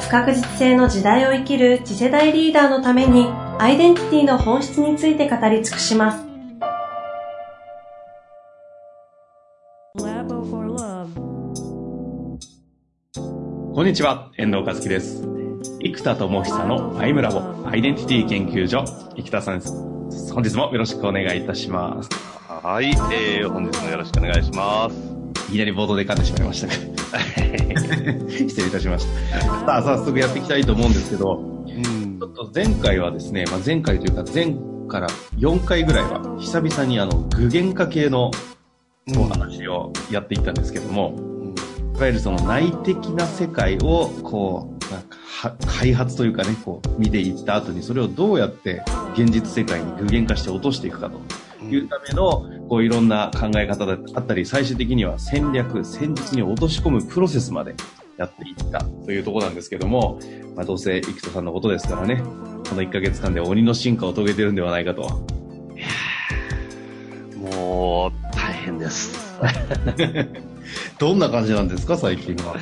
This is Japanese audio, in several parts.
不確実性の時代を生きる次世代リーダーのためにアイデンティティの本質について語り尽くします。こんにちは、遠藤和樹です。生田智久のアイムラボアイデンティティ研究所、生田さんです。本日もよろしくお願いいたします。はい、えー、本日もよろしくお願いします。いきなり冒頭で噛んでしまいました 失礼いたしました。さあ、早速やっていきたいと思うんですけど、うん、ちょっと前回はですね、まあ、前回というか前から4回ぐらいは久々にあの具現化系のお話をやっていったんですけども、いわゆるその内的な世界をこうなんか開発というかねこう見ていった後にそれをどうやって現実世界に具現化して落としていくかというためのこういろんな考え方だったり最終的には戦略戦術に落とし込むプロセスまでやっていったというところなんですけども、まあ、どうせ生田さんのことですからねこの1ヶ月間で鬼の進化を遂げてるんではないかと。もう大変です。どんな感じなんですか、最近は？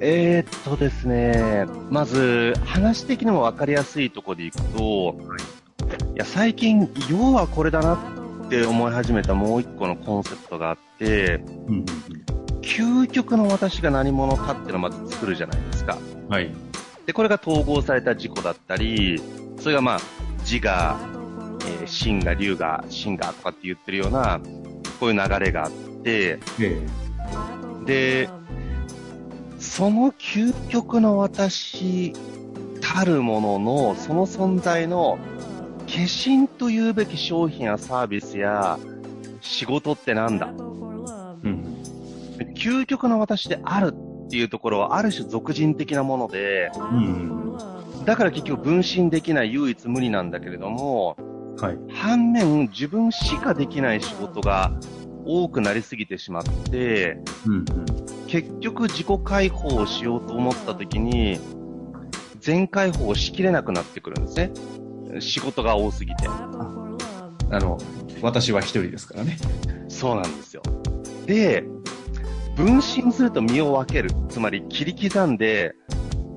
えー、っとですね、まず、話的にも分かりやすいところでいくと、いや、最近、要はこれだなって思い始めたもう一個のコンセプトがあって、うん、究極の私が何者かっていうのをまず作るじゃないですか。はい。で、これが統合された事故だったり、それがまあ、自我、えー、真が、竜が、真がとかって言ってるような、こういう流れがあって、ええで、その究極の私たるものの、その存在の化身と言うべき商品やサービスや仕事ってなんだ、うん、究極の私であるっていうところはある種俗人的なもので、うん、だから結局分身できない唯一無二なんだけれども、はい、反面自分しかできない仕事が多くなりすぎてしまって、うんうん、結局自己解放をしようと思った時に、全解放をしきれなくなってくるんですね。仕事が多すぎて。あの、私は一人ですからね。そうなんですよ。で、分身すると身を分ける。つまり切り刻んで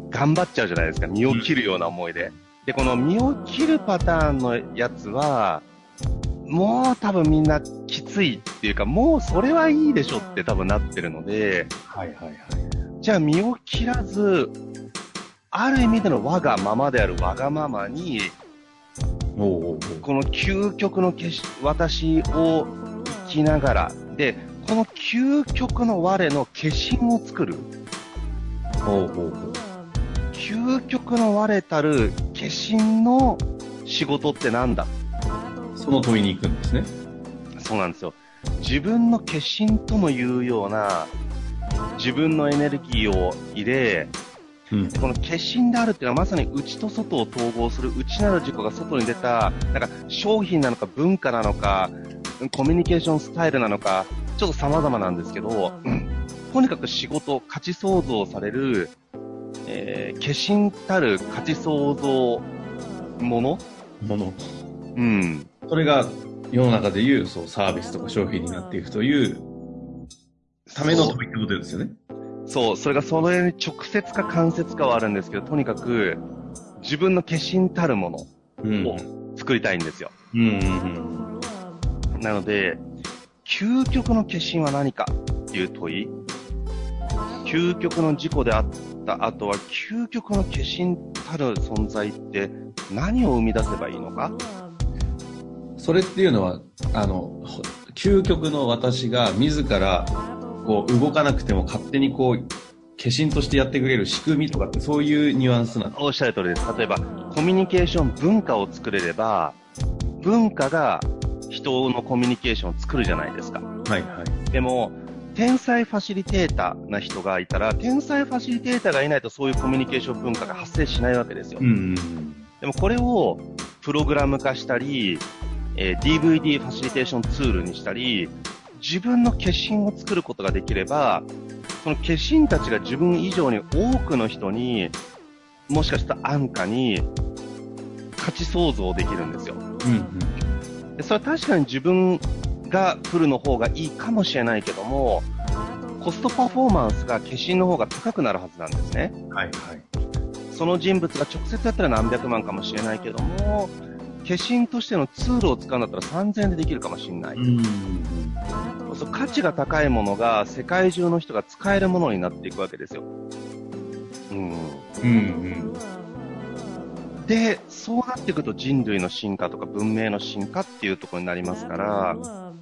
頑張っちゃうじゃないですか。身を切るような思いで。で、この身を切るパターンのやつは、もう多分みんなきついっていうか、もうそれはいいでしょって多分なってるので、はいはいはい。じゃあ身を切らず、ある意味での我がままであるわがままに、この究極の私を生きながら、で、この究極の我の化身を作る。ほうほうほう究極の我たる化身の仕事ってなんだ？その問いに行くんですね。そうなんですよ。自分の化身ともいうような、自分のエネルギーを入れ、うん、この化身であるっていうのはまさに内と外を統合する内なる自己が外に出た、なんか商品なのか文化なのか、コミュニケーションスタイルなのか、ちょっと様々なんですけど、うん、とにかく仕事、価値創造される、えー、化身たる価値創造もの？もの。うん。それが世の中でいうそうサービスとか商品になっていくというための問いってことですよね。そう、それがそのに直接か間接かはあるんですけど、とにかく自分の化身たるものを作りたいんですよ。うん、うんうん、なので、究極の化身は何かっていう問い、究極の事故であった後は、究極の化身たる存在って何を生み出せばいいのか？それっていうのは、あの、究極の私が自ら、こう、動かなくても勝手にこう、化身としてやってくれる仕組みとかってそういうニュアンスなの？おっしゃる通りです。例えば、コミュニケーション文化を作れれば、文化が人のコミュニケーションを作るじゃないですか。はいはい。でも、天才ファシリテーターな人がいたら、天才ファシリテーターがいないとそういうコミュニケーション文化が発生しないわけですよ。うん、でもこれをプログラム化したり、えー、DVD ファシリテーションツールにしたり、自分の化身を作ることができれば、その化身たちが自分以上に多くの人に、もしかしたら安価に価値創造できるんですよ。うんうん、でそれは確かに自分がフルの方がいいかもしれないけども、コストパフォーマンスが化身の方が高くなるはずなんですね。はいはい。その人物が直接やったら何百万かもしれないけども、化身としてのツールを使うんだったら3000円でできるかもしれない。うん、そう価値が高いものが世界中の人が使えるものになっていくわけですよ。うん。うんうんで、そうなっていくと人類の進化とか文明の進化っていうところになりますから、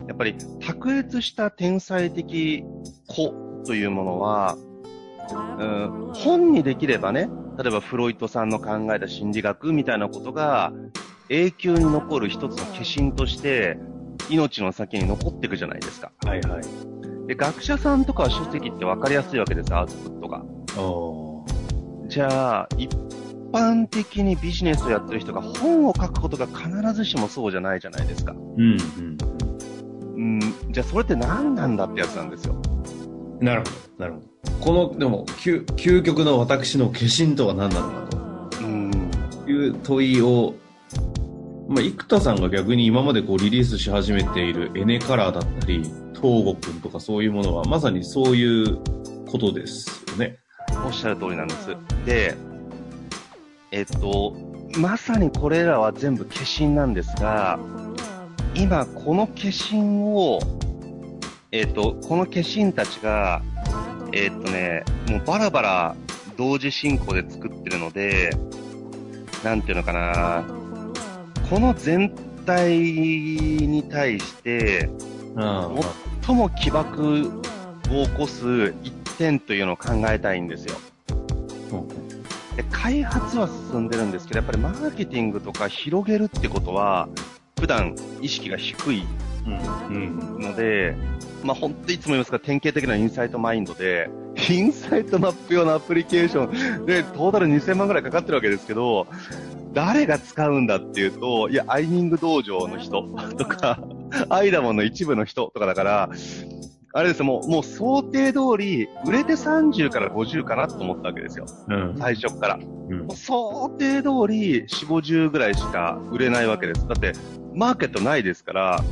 やっぱり卓越した天才的子というものは、うん、本にできればね、例えばフロイトさんの考えた心理学みたいなことが永久に残る一つの化身として命の先に残っていくじゃないですか。はいはい。で、学者さんとか書籍って分かりやすいわけです、アウトプットが。じゃあ、一般的にビジネスをやってる人が本を書くことが必ずしもそうじゃないじゃないですか。うん、うん。うん、じゃあそれって何なんだってやつなんですよ。なるほど、なるほど。この、でも、究究極の私の化身とは何なのかと。うん。いう問いを、まあ、生田さんが逆に今までこうリリースし始めているエネカラーだったり、東郷くんとかそういうものは、まさにそういうことですよね。おっしゃる通りなんです。で、えっと、まさにこれらは全部化身なんですが、今この化身を、えっと、この化身たちが、えっとね、もうバラバラ同時進行で作ってるので、なんていうのかな、この全体に対して、最も起爆を起こす一点というのを考えたいんですよ。で開発は進んでるんですけど、やっぱりマーケティングとか広げるってことは、普段意識が低いので、うん、まあ本当いつも言いますが、典型的なインサイトマインドで、インサイトマップ用のアプリケーションで、トータル2000万ぐらいかかってるわけですけど、誰が使うんだっていうと、いや、アイニング道場の人とか、アイダモンの一部の人とかだから、あれですもう、もう想定通り、売れて30から50かなと思ったわけですよ。うん、最初から。うん、想定通り4、50ぐらいしか売れないわけです。だって、マーケットないですから、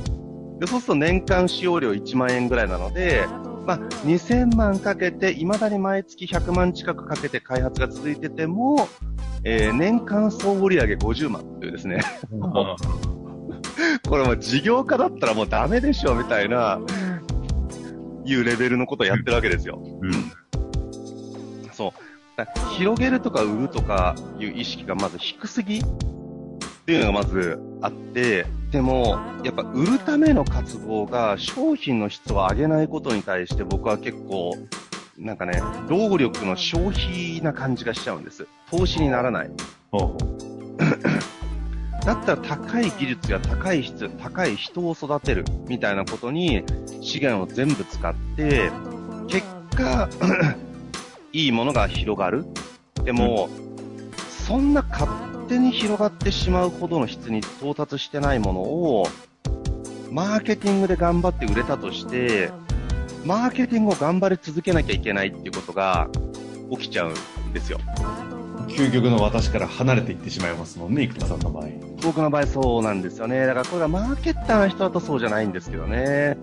でそうすると年間使用料1万円ぐらいなので、まあ、2000万かけて、未だに毎月100万近くかけて開発が続いてても、えー、年間総売上50万というですね。これも事業家だったらもうダメでしょみたいな、いうレベルのことをやってるわけですよ。うん。そう。広げるとか売るとかいう意識がまず低すぎっていうのがまずあって、でも、やっぱ売るための活動が商品の質を上げないことに対して僕は結構、なんかね、労力の消費な感じがしちゃうんです。投資にならない。だったら高い技術や高い質、高い人を育てるみたいなことに資源を全部使って、結果、いいものが広がる。でも、うん、そんな勝手に広がってしまうほどの質に到達してないものを、マーケティングで頑張って売れたとして、マーケティングを頑張り続けなきゃいけないっていうことが起きちゃうんですよ。究極の私から離れていってしまいますもんね、生田さんの場合。僕の場合そうなんですよね。だからこれがマーケッターの人だとそうじゃないんですけどね。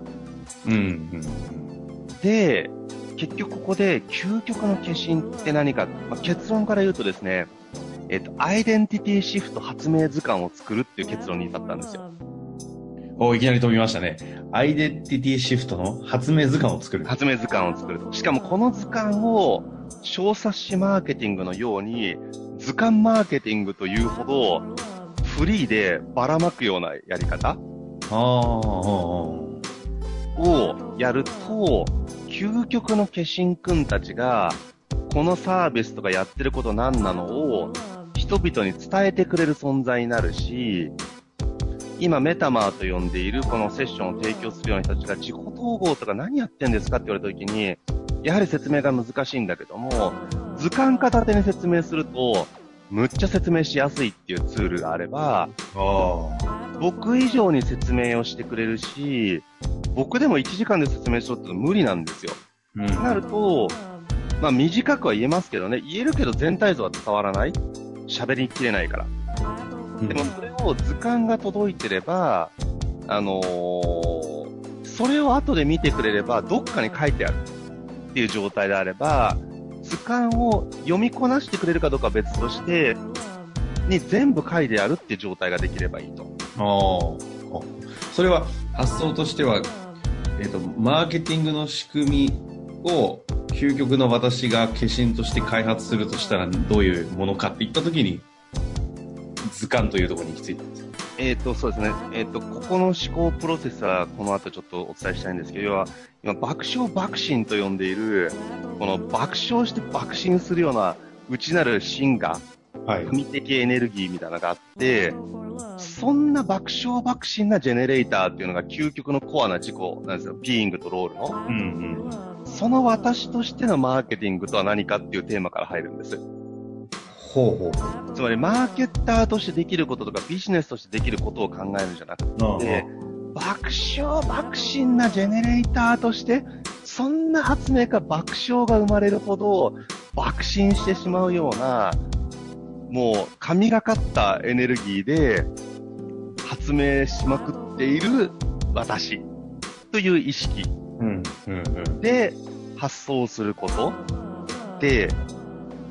うん、うん。で、結局ここで究極の化身って何か、まあ、結論から言うとですね、えっ、と、アイデンティティシフト発明図鑑を作るっていう結論に至ったんですよ。おいきなり飛びましたね。アイデンティティシフトの発明図鑑を作る。発明図鑑を作ると。しかもこの図鑑を小冊子マーケティングのように、図鑑マーケティングというほど、フリーでばらまくようなやり方をやると、究極の化身くんたちが、このサービスとかやってること何なのを、人々に伝えてくれる存在になるし、今メタマーと呼んでいるこのセッションを提供するような人たちが自己統合とか何やってんですかって言われた時に、やはり説明が難しいんだけども、図鑑片手に説明すると、むっちゃ説明しやすいっていうツールがあれば、僕以上に説明をしてくれるし、僕でも1時間で説明しろって無理なんですよ。うん、なると、まあ短くは言えますけどね、言えるけど全体像は伝わらない。喋りきれないから。でもそれを図鑑が届いてれば、あのー、それを後で見てくれれば、どっかに書いてあるっていう状態であれば、図鑑を読みこなしてくれるかどうかは別として、に全部書いてあるっていう状態ができればいいと。ああ。それは発想としては、えっ、ー、と、マーケティングの仕組みを究極の私が化身として開発するとしたらどういうものかって言ったときに、図鑑というところに行き着いたんですえっ、ー、と、そうですね。えっ、ー、と、ここの思考プロセスは、この後ちょっとお伝えしたいんですけど、要は、今、爆笑爆心と呼んでいる、この爆笑して爆心するような、内なる心が、はい、組的エネルギーみたいなのがあって、そんな爆笑爆心なジェネレーターっていうのが究極のコアな事故なんですよ。ピーイングとロールの。うんうん、その私としてのマーケティングとは何かっていうテーマから入るんです。ほうほう。つまり、マーケッターとしてできることとか、ビジネスとしてできることを考えるんじゃなくて、爆笑爆心なジェネレーターとして、そんな発明か爆笑が生まれるほど、爆心してしまうような、もう神がかったエネルギーで発明しまくっている私という意識で発想すること？で、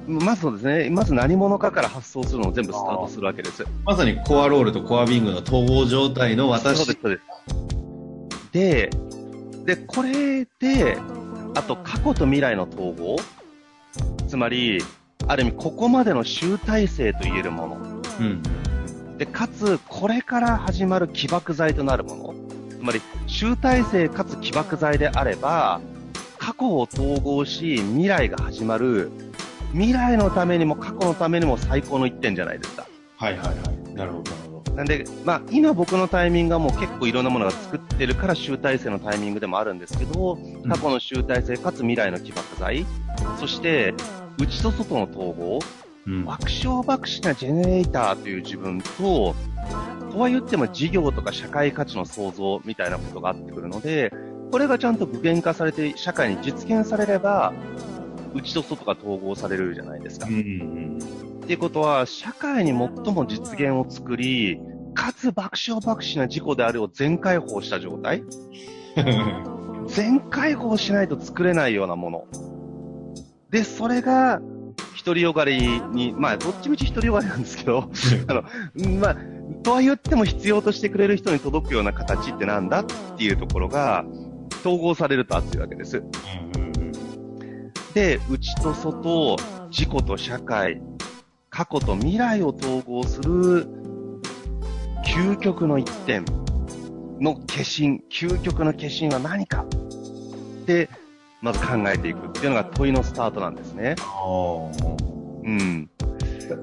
まずですね、まず何者かから発想するのを全部スタートするわけです。まさにコアロールとコアビングの統合状態の私。そうです、そうです。で、で、これで、あと過去と未来の統合。つまり、ある意味ここまでの集大成と言えるもの。うん。で、かつ、これから始まる起爆剤となるもの。つまり、集大成かつ起爆剤であれば、過去を統合し、未来が始まる未来のためにも過去のためにも最高の一点じゃないですか。はいはいはい。なるほど、なるほど。なんで、まあ、今僕のタイミングはもう結構いろんなものが作ってるから集大成のタイミングでもあるんですけど、過去の集大成かつ未来の起爆剤、そして、内と外の統合、うん、爆笑爆死なジェネレーターという自分と、とは言っても事業とか社会価値の創造みたいなことがあってくるので、これがちゃんと具現化されて社会に実現されれば、内と外が統合されるじゃないですか。うんうん、っていうことは、社会に最も実現を作り、かつ爆笑爆死な事故であるを全解放した状態 全解放しないと作れないようなもの。で、それが、独りよがりに、まあ、どっちみち独りよがりなんですけど、あの、まあ、とは言っても必要としてくれる人に届くような形ってなんだっていうところが、統合されると熱いわけです。うんで、内と外、自己と社会、過去と未来を統合する究極の一点の化身、究極の化身は何かで、まず考えていくっていうのが問いのスタートなんですね。うん。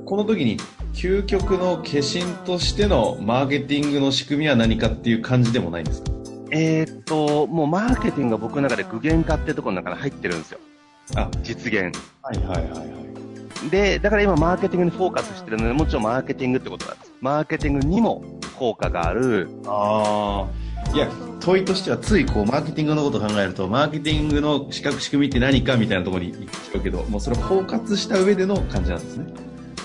この時に究極の化身としてのマーケティングの仕組みは何かっていう感じでもないんですか？えー、っと、もうマーケティングが僕の中で具現化っていうところの中に入ってるんですよ。あ、実現。はいはいはいはい。で、だから今マーケティングにフォーカスしてるので、もちろんマーケティングってことなんです。マーケティングにも効果がある。ああ。いや、問いとしてはついこう、マーケティングのことを考えると、マーケティングの資格仕組みって何かみたいなところに行っちゃうけど、もうそれを包括した上での感じなんですね。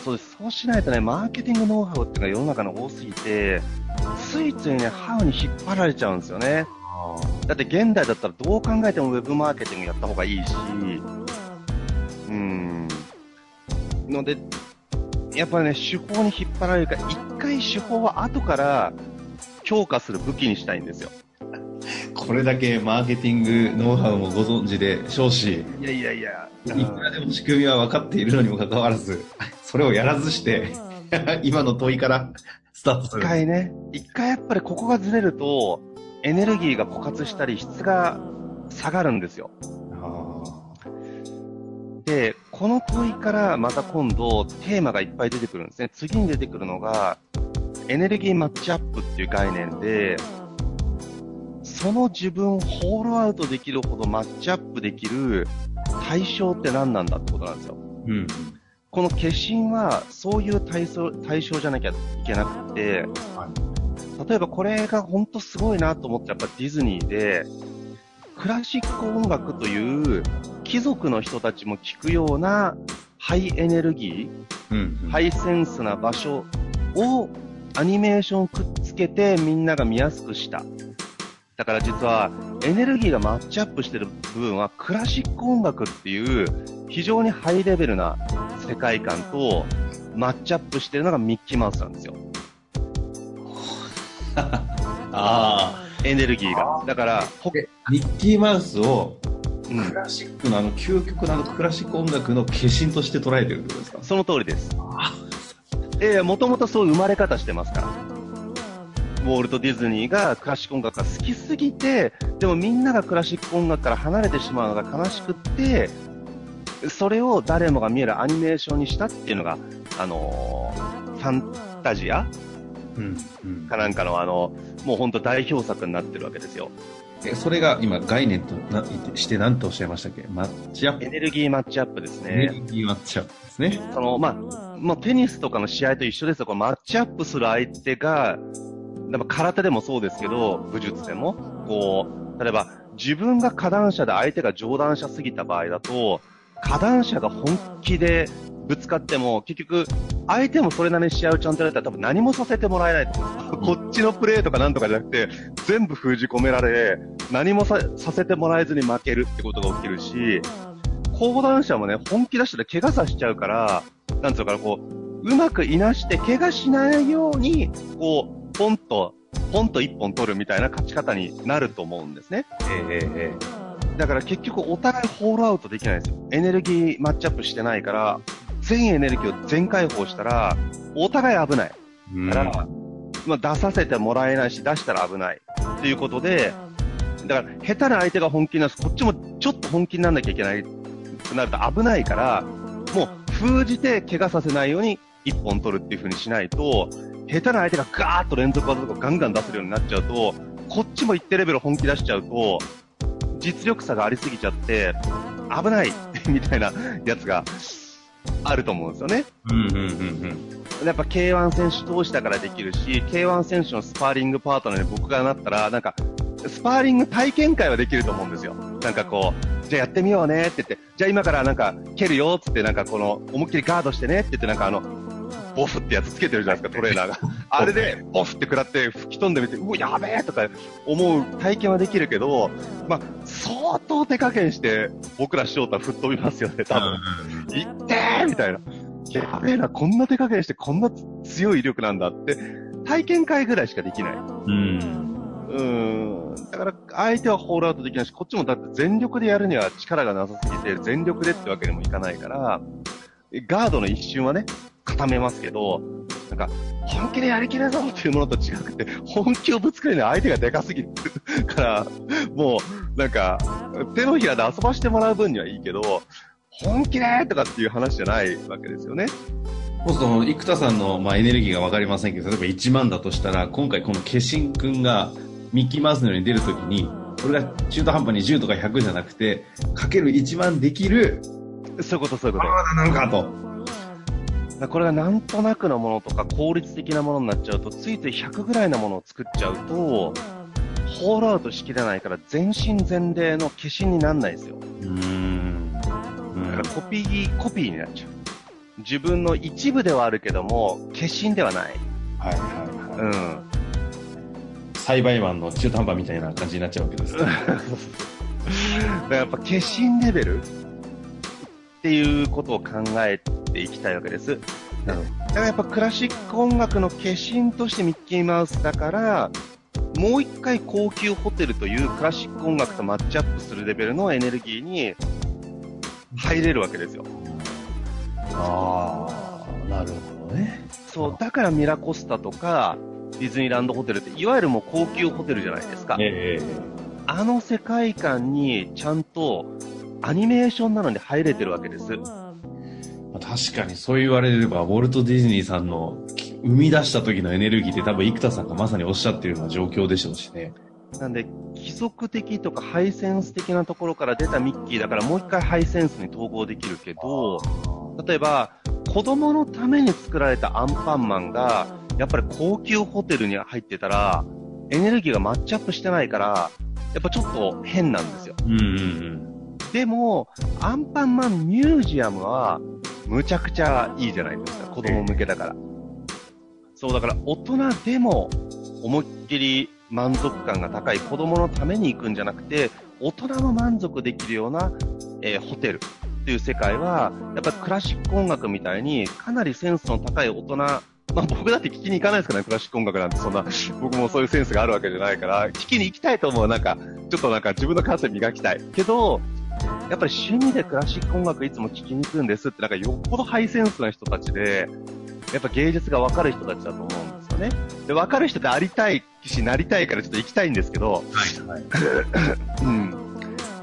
そうです。そうしないとね、マーケティングノウハウっていうのが世の中の多すぎて、ついついね、ハウに引っ張られちゃうんですよね。だって現代だったらどう考えてもウェブマーケティングやった方がいいし、うん。ので、やっぱりね、手法に引っ張られるから、一回手法は後から強化する武器にしたいんですよ。これだけマーケティングノウハウもご存知で、少子。いやいやいや。いくらでも仕組みは分かっているのにもかかわらず、それをやらずして、今の問いからスタートする。一回ね、一回やっぱりここがずれると、エネルギーが枯渇したり質が下がるんですよ。で、この問いからまた今度テーマがいっぱい出てくるんですね。次に出てくるのが、エネルギーマッチアップっていう概念で、その自分をホールアウトできるほどマッチアップできる対象って何なんだってことなんですよ。うん。この化身はそういう対象対象じゃなきゃいけなくて、はい、例えばこれが本当すごいなと思ってやっぱディズニーで、クラシック音楽という貴族の人たちも聴くようなハイエネルギー、うんうん、ハイセンスな場所をアニメーションくっつけてみんなが見やすくした。だから実はエネルギーがマッチアップしてる部分はクラシック音楽っていう非常にハイレベルな世界観とマッチアップしてるのがミッキーマウスなんですよ。ああ。エネルギーが。だから、ミッキーマウスをクラシックのあの究極のあのクラシック音楽の化身として捉えてるってことですか？その通りです。ええもともとそういう生まれ方してますから。ウォルト・ディズニーがクラシック音楽が好きすぎて、でもみんながクラシック音楽から離れてしまうのが悲しくって、それを誰もが見えるアニメーションにしたっていうのが、あのー、ファンタジア、うんうん、かなんかのあの、もう本当代表作になってるわけですよ。え、それが今概念となして何とおっしゃいましたっけ？マッチアップエネルギーマッチアップですね。エネルギーマッチアップですね。その、まあ、まあ、テニスとかの試合と一緒ですよ。こマッチアップする相手が、やっぱ空手でもそうですけど、武術でも、こう、例えば自分が下段者で相手が上段者すぎた場合だと、下段者が本気でぶつかっても、結局、相手もそれなりに試合をちゃんとやったら多分何もさせてもらえないと思う。こっちのプレーとかなんとかじゃなくて、全部封じ込められ、何もさせてもらえずに負けるってことが起きるし、講談者もね、本気出したら怪我させちゃうから、なんつうかな、こう、うまくいなして怪我しないように、こう、ポンと、ポンと一本取るみたいな勝ち方になると思うんですね。えー、えー、だから結局お互いホールアウトできないんですよ。エネルギーマッチアップしてないから、全エネルギーを全開放したら、お互い危ない。だから、まあ、出させてもらえないし、出したら危ない。ということで、だから、下手な相手が本気になると、こっちもちょっと本気にならなきゃいけないとなると危ないから、もう封じて怪我させないように一本取るっていう風にしないと、下手な相手がガーッと連続技とかガンガン出せるようになっちゃうと、こっちも一定レベル本気出しちゃうと、実力差がありすぎちゃって、危ない みたいなやつがあると思うんですよね。うんうんうんうん。やっぱ K1 選手同士だからできるし、K1 選手のスパーリングパートナーに僕がなったら、なんか、スパーリング体験会はできると思うんですよ。なんかこう、じゃあやってみようねって言って、じゃあ今からなんか蹴るよっつってなんかこの思いっきりガードしてねって言ってなんかあの、ボフってやつつけてるじゃないですか、トレーナーが。あれで、ボフって食らって吹き飛んでみて、うわ、やべえとか思う体験はできるけど、まあ、相当手加減して、僕ら翔太吹っ飛びますよね、多分。いってーみたいな。やべえな、こんな手加減してこんな強い威力なんだって、体験会ぐらいしかできない。うん。うん。だから、相手はホールアウトできないし、こっちもだって全力でやるには力がなさすぎて、全力でってわけにもいかないから、ガードの一瞬はね、固めますけど、なんか、本気でやりきれぞっていうものと違くて、本気をぶつかるのは相手がでかすぎるから、もう、なんか、手のひらで遊ばしてもらう分にはいいけど、本気でとかっていう話じゃないわけですよね。そうすると、生田さんの、まあ、エネルギーがわかりませんけど、例えば1万だとしたら、今回この化身くんがミッキーマウスのように出るときに、これが中途半端に10とか100じゃなくて、かける1万できる、そういうこと、そういうこと。ああ、なのかと。これがなんとなくのものとか効率的なものになっちゃうと、ついつい100ぐらいのものを作っちゃうと、ホールアウトしきれないから全身全霊の化身にならないですよ。うん。だからコピー、コピーになっちゃう。自分の一部ではあるけども、化身ではない。はいはいはい。うん。栽培マンの中途半端みたいな感じになっちゃうわけです、ね。だからやっぱ化身レベルっていうことを考えていきたいわけです。なるほど。だからやっぱクラシック音楽の化身としてミッキーマウスだから、もう一回高級ホテルというクラシック音楽とマッチアップするレベルのエネルギーに入れるわけですよ。ああ、なるほどね。そう、だからミラコスタとかディズニーランドホテルって、いわゆるもう高級ホテルじゃないですか。えー、あの世界観にちゃんとアニメーションなのに入れてるわけです。確かにそう言われれば、ウォルト・ディズニーさんの生み出した時のエネルギーって多分生田さんがまさにおっしゃってるような状況でしょうしね。なんで、規則的とかハイセンス的なところから出たミッキーだからもう一回ハイセンスに統合できるけど、例えば、子供のために作られたアンパンマンが、やっぱり高級ホテルに入ってたら、エネルギーがマッチアップしてないから、やっぱちょっと変なんですよ。うんうんうん、でも、アンパンマンミュージアムは、むちゃくちゃいいじゃないですか。子供向けだから。そう、だから大人でも思いっきり満足感が高い子供のために行くんじゃなくて、大人も満足できるような、えー、ホテルっていう世界は、やっぱりクラシック音楽みたいに、かなりセンスの高い大人、まあ僕だって聞きに行かないですからね、クラシック音楽なんてそんな、僕もそういうセンスがあるわけじゃないから、聞きに行きたいと思う。なんか、ちょっとなんか自分の感性磨きたい。けど、やっぱり趣味でクラシック音楽いつも聴きに行くんですって、なんかよっぽどハイセンスな人たちで、やっぱ芸術がわかる人たちだと思うんですよね。で、わかる人でありたいし、なりたいからちょっと行きたいんですけど、はいはい。うん。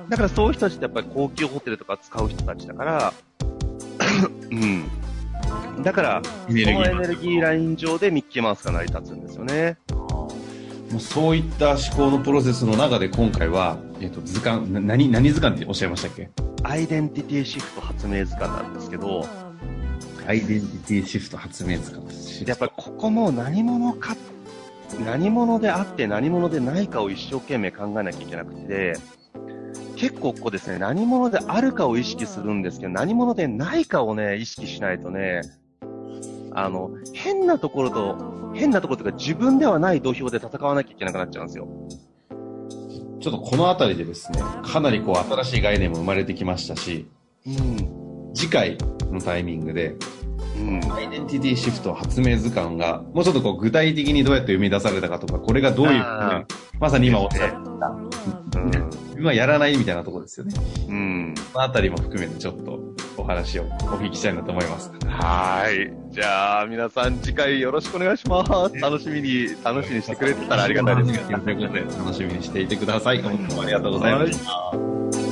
だからそういう人たちってやっぱり高級ホテルとか使う人たちだから、うん。だから、そのエネルギーライン上でミッキーマウスが成り立つんですよね。そういった思考のプロセスの中で今回は、えっ、ー、と、図鑑、何、何図鑑っておっしゃいましたっけ？アイデンティティシフト発明図鑑なんですけど、アイデンティティシフト発明図鑑やっぱりここも何者か、何者であって何者でないかを一生懸命考えなきゃいけなくて、結構ここですね、何者であるかを意識するんですけど、何者でないかをね、意識しないとね、あの、変なところと、変なところとか自分ではない土俵で戦わなきゃいけなくなっちゃうんですよ。ちょっとこのあたりでですね、かなりこう新しい概念も生まれてきましたし、うん、次回のタイミングで、うん、アイデンティティシフト発明図鑑が、もうちょっとこう具体的にどうやって生み出されたかとか、これがどういう、まさに今おっしゃった、うん、今やらないみたいなところですよね。うん。そのあたりも含めてちょっとお話をお聞きしたいなと思います。はい。じゃあ、皆さん次回よろしくお願いします。楽しみに、楽しみにしてくれてたらありがたいです。ということで、楽しみにしていてください。本当もありがとうございました。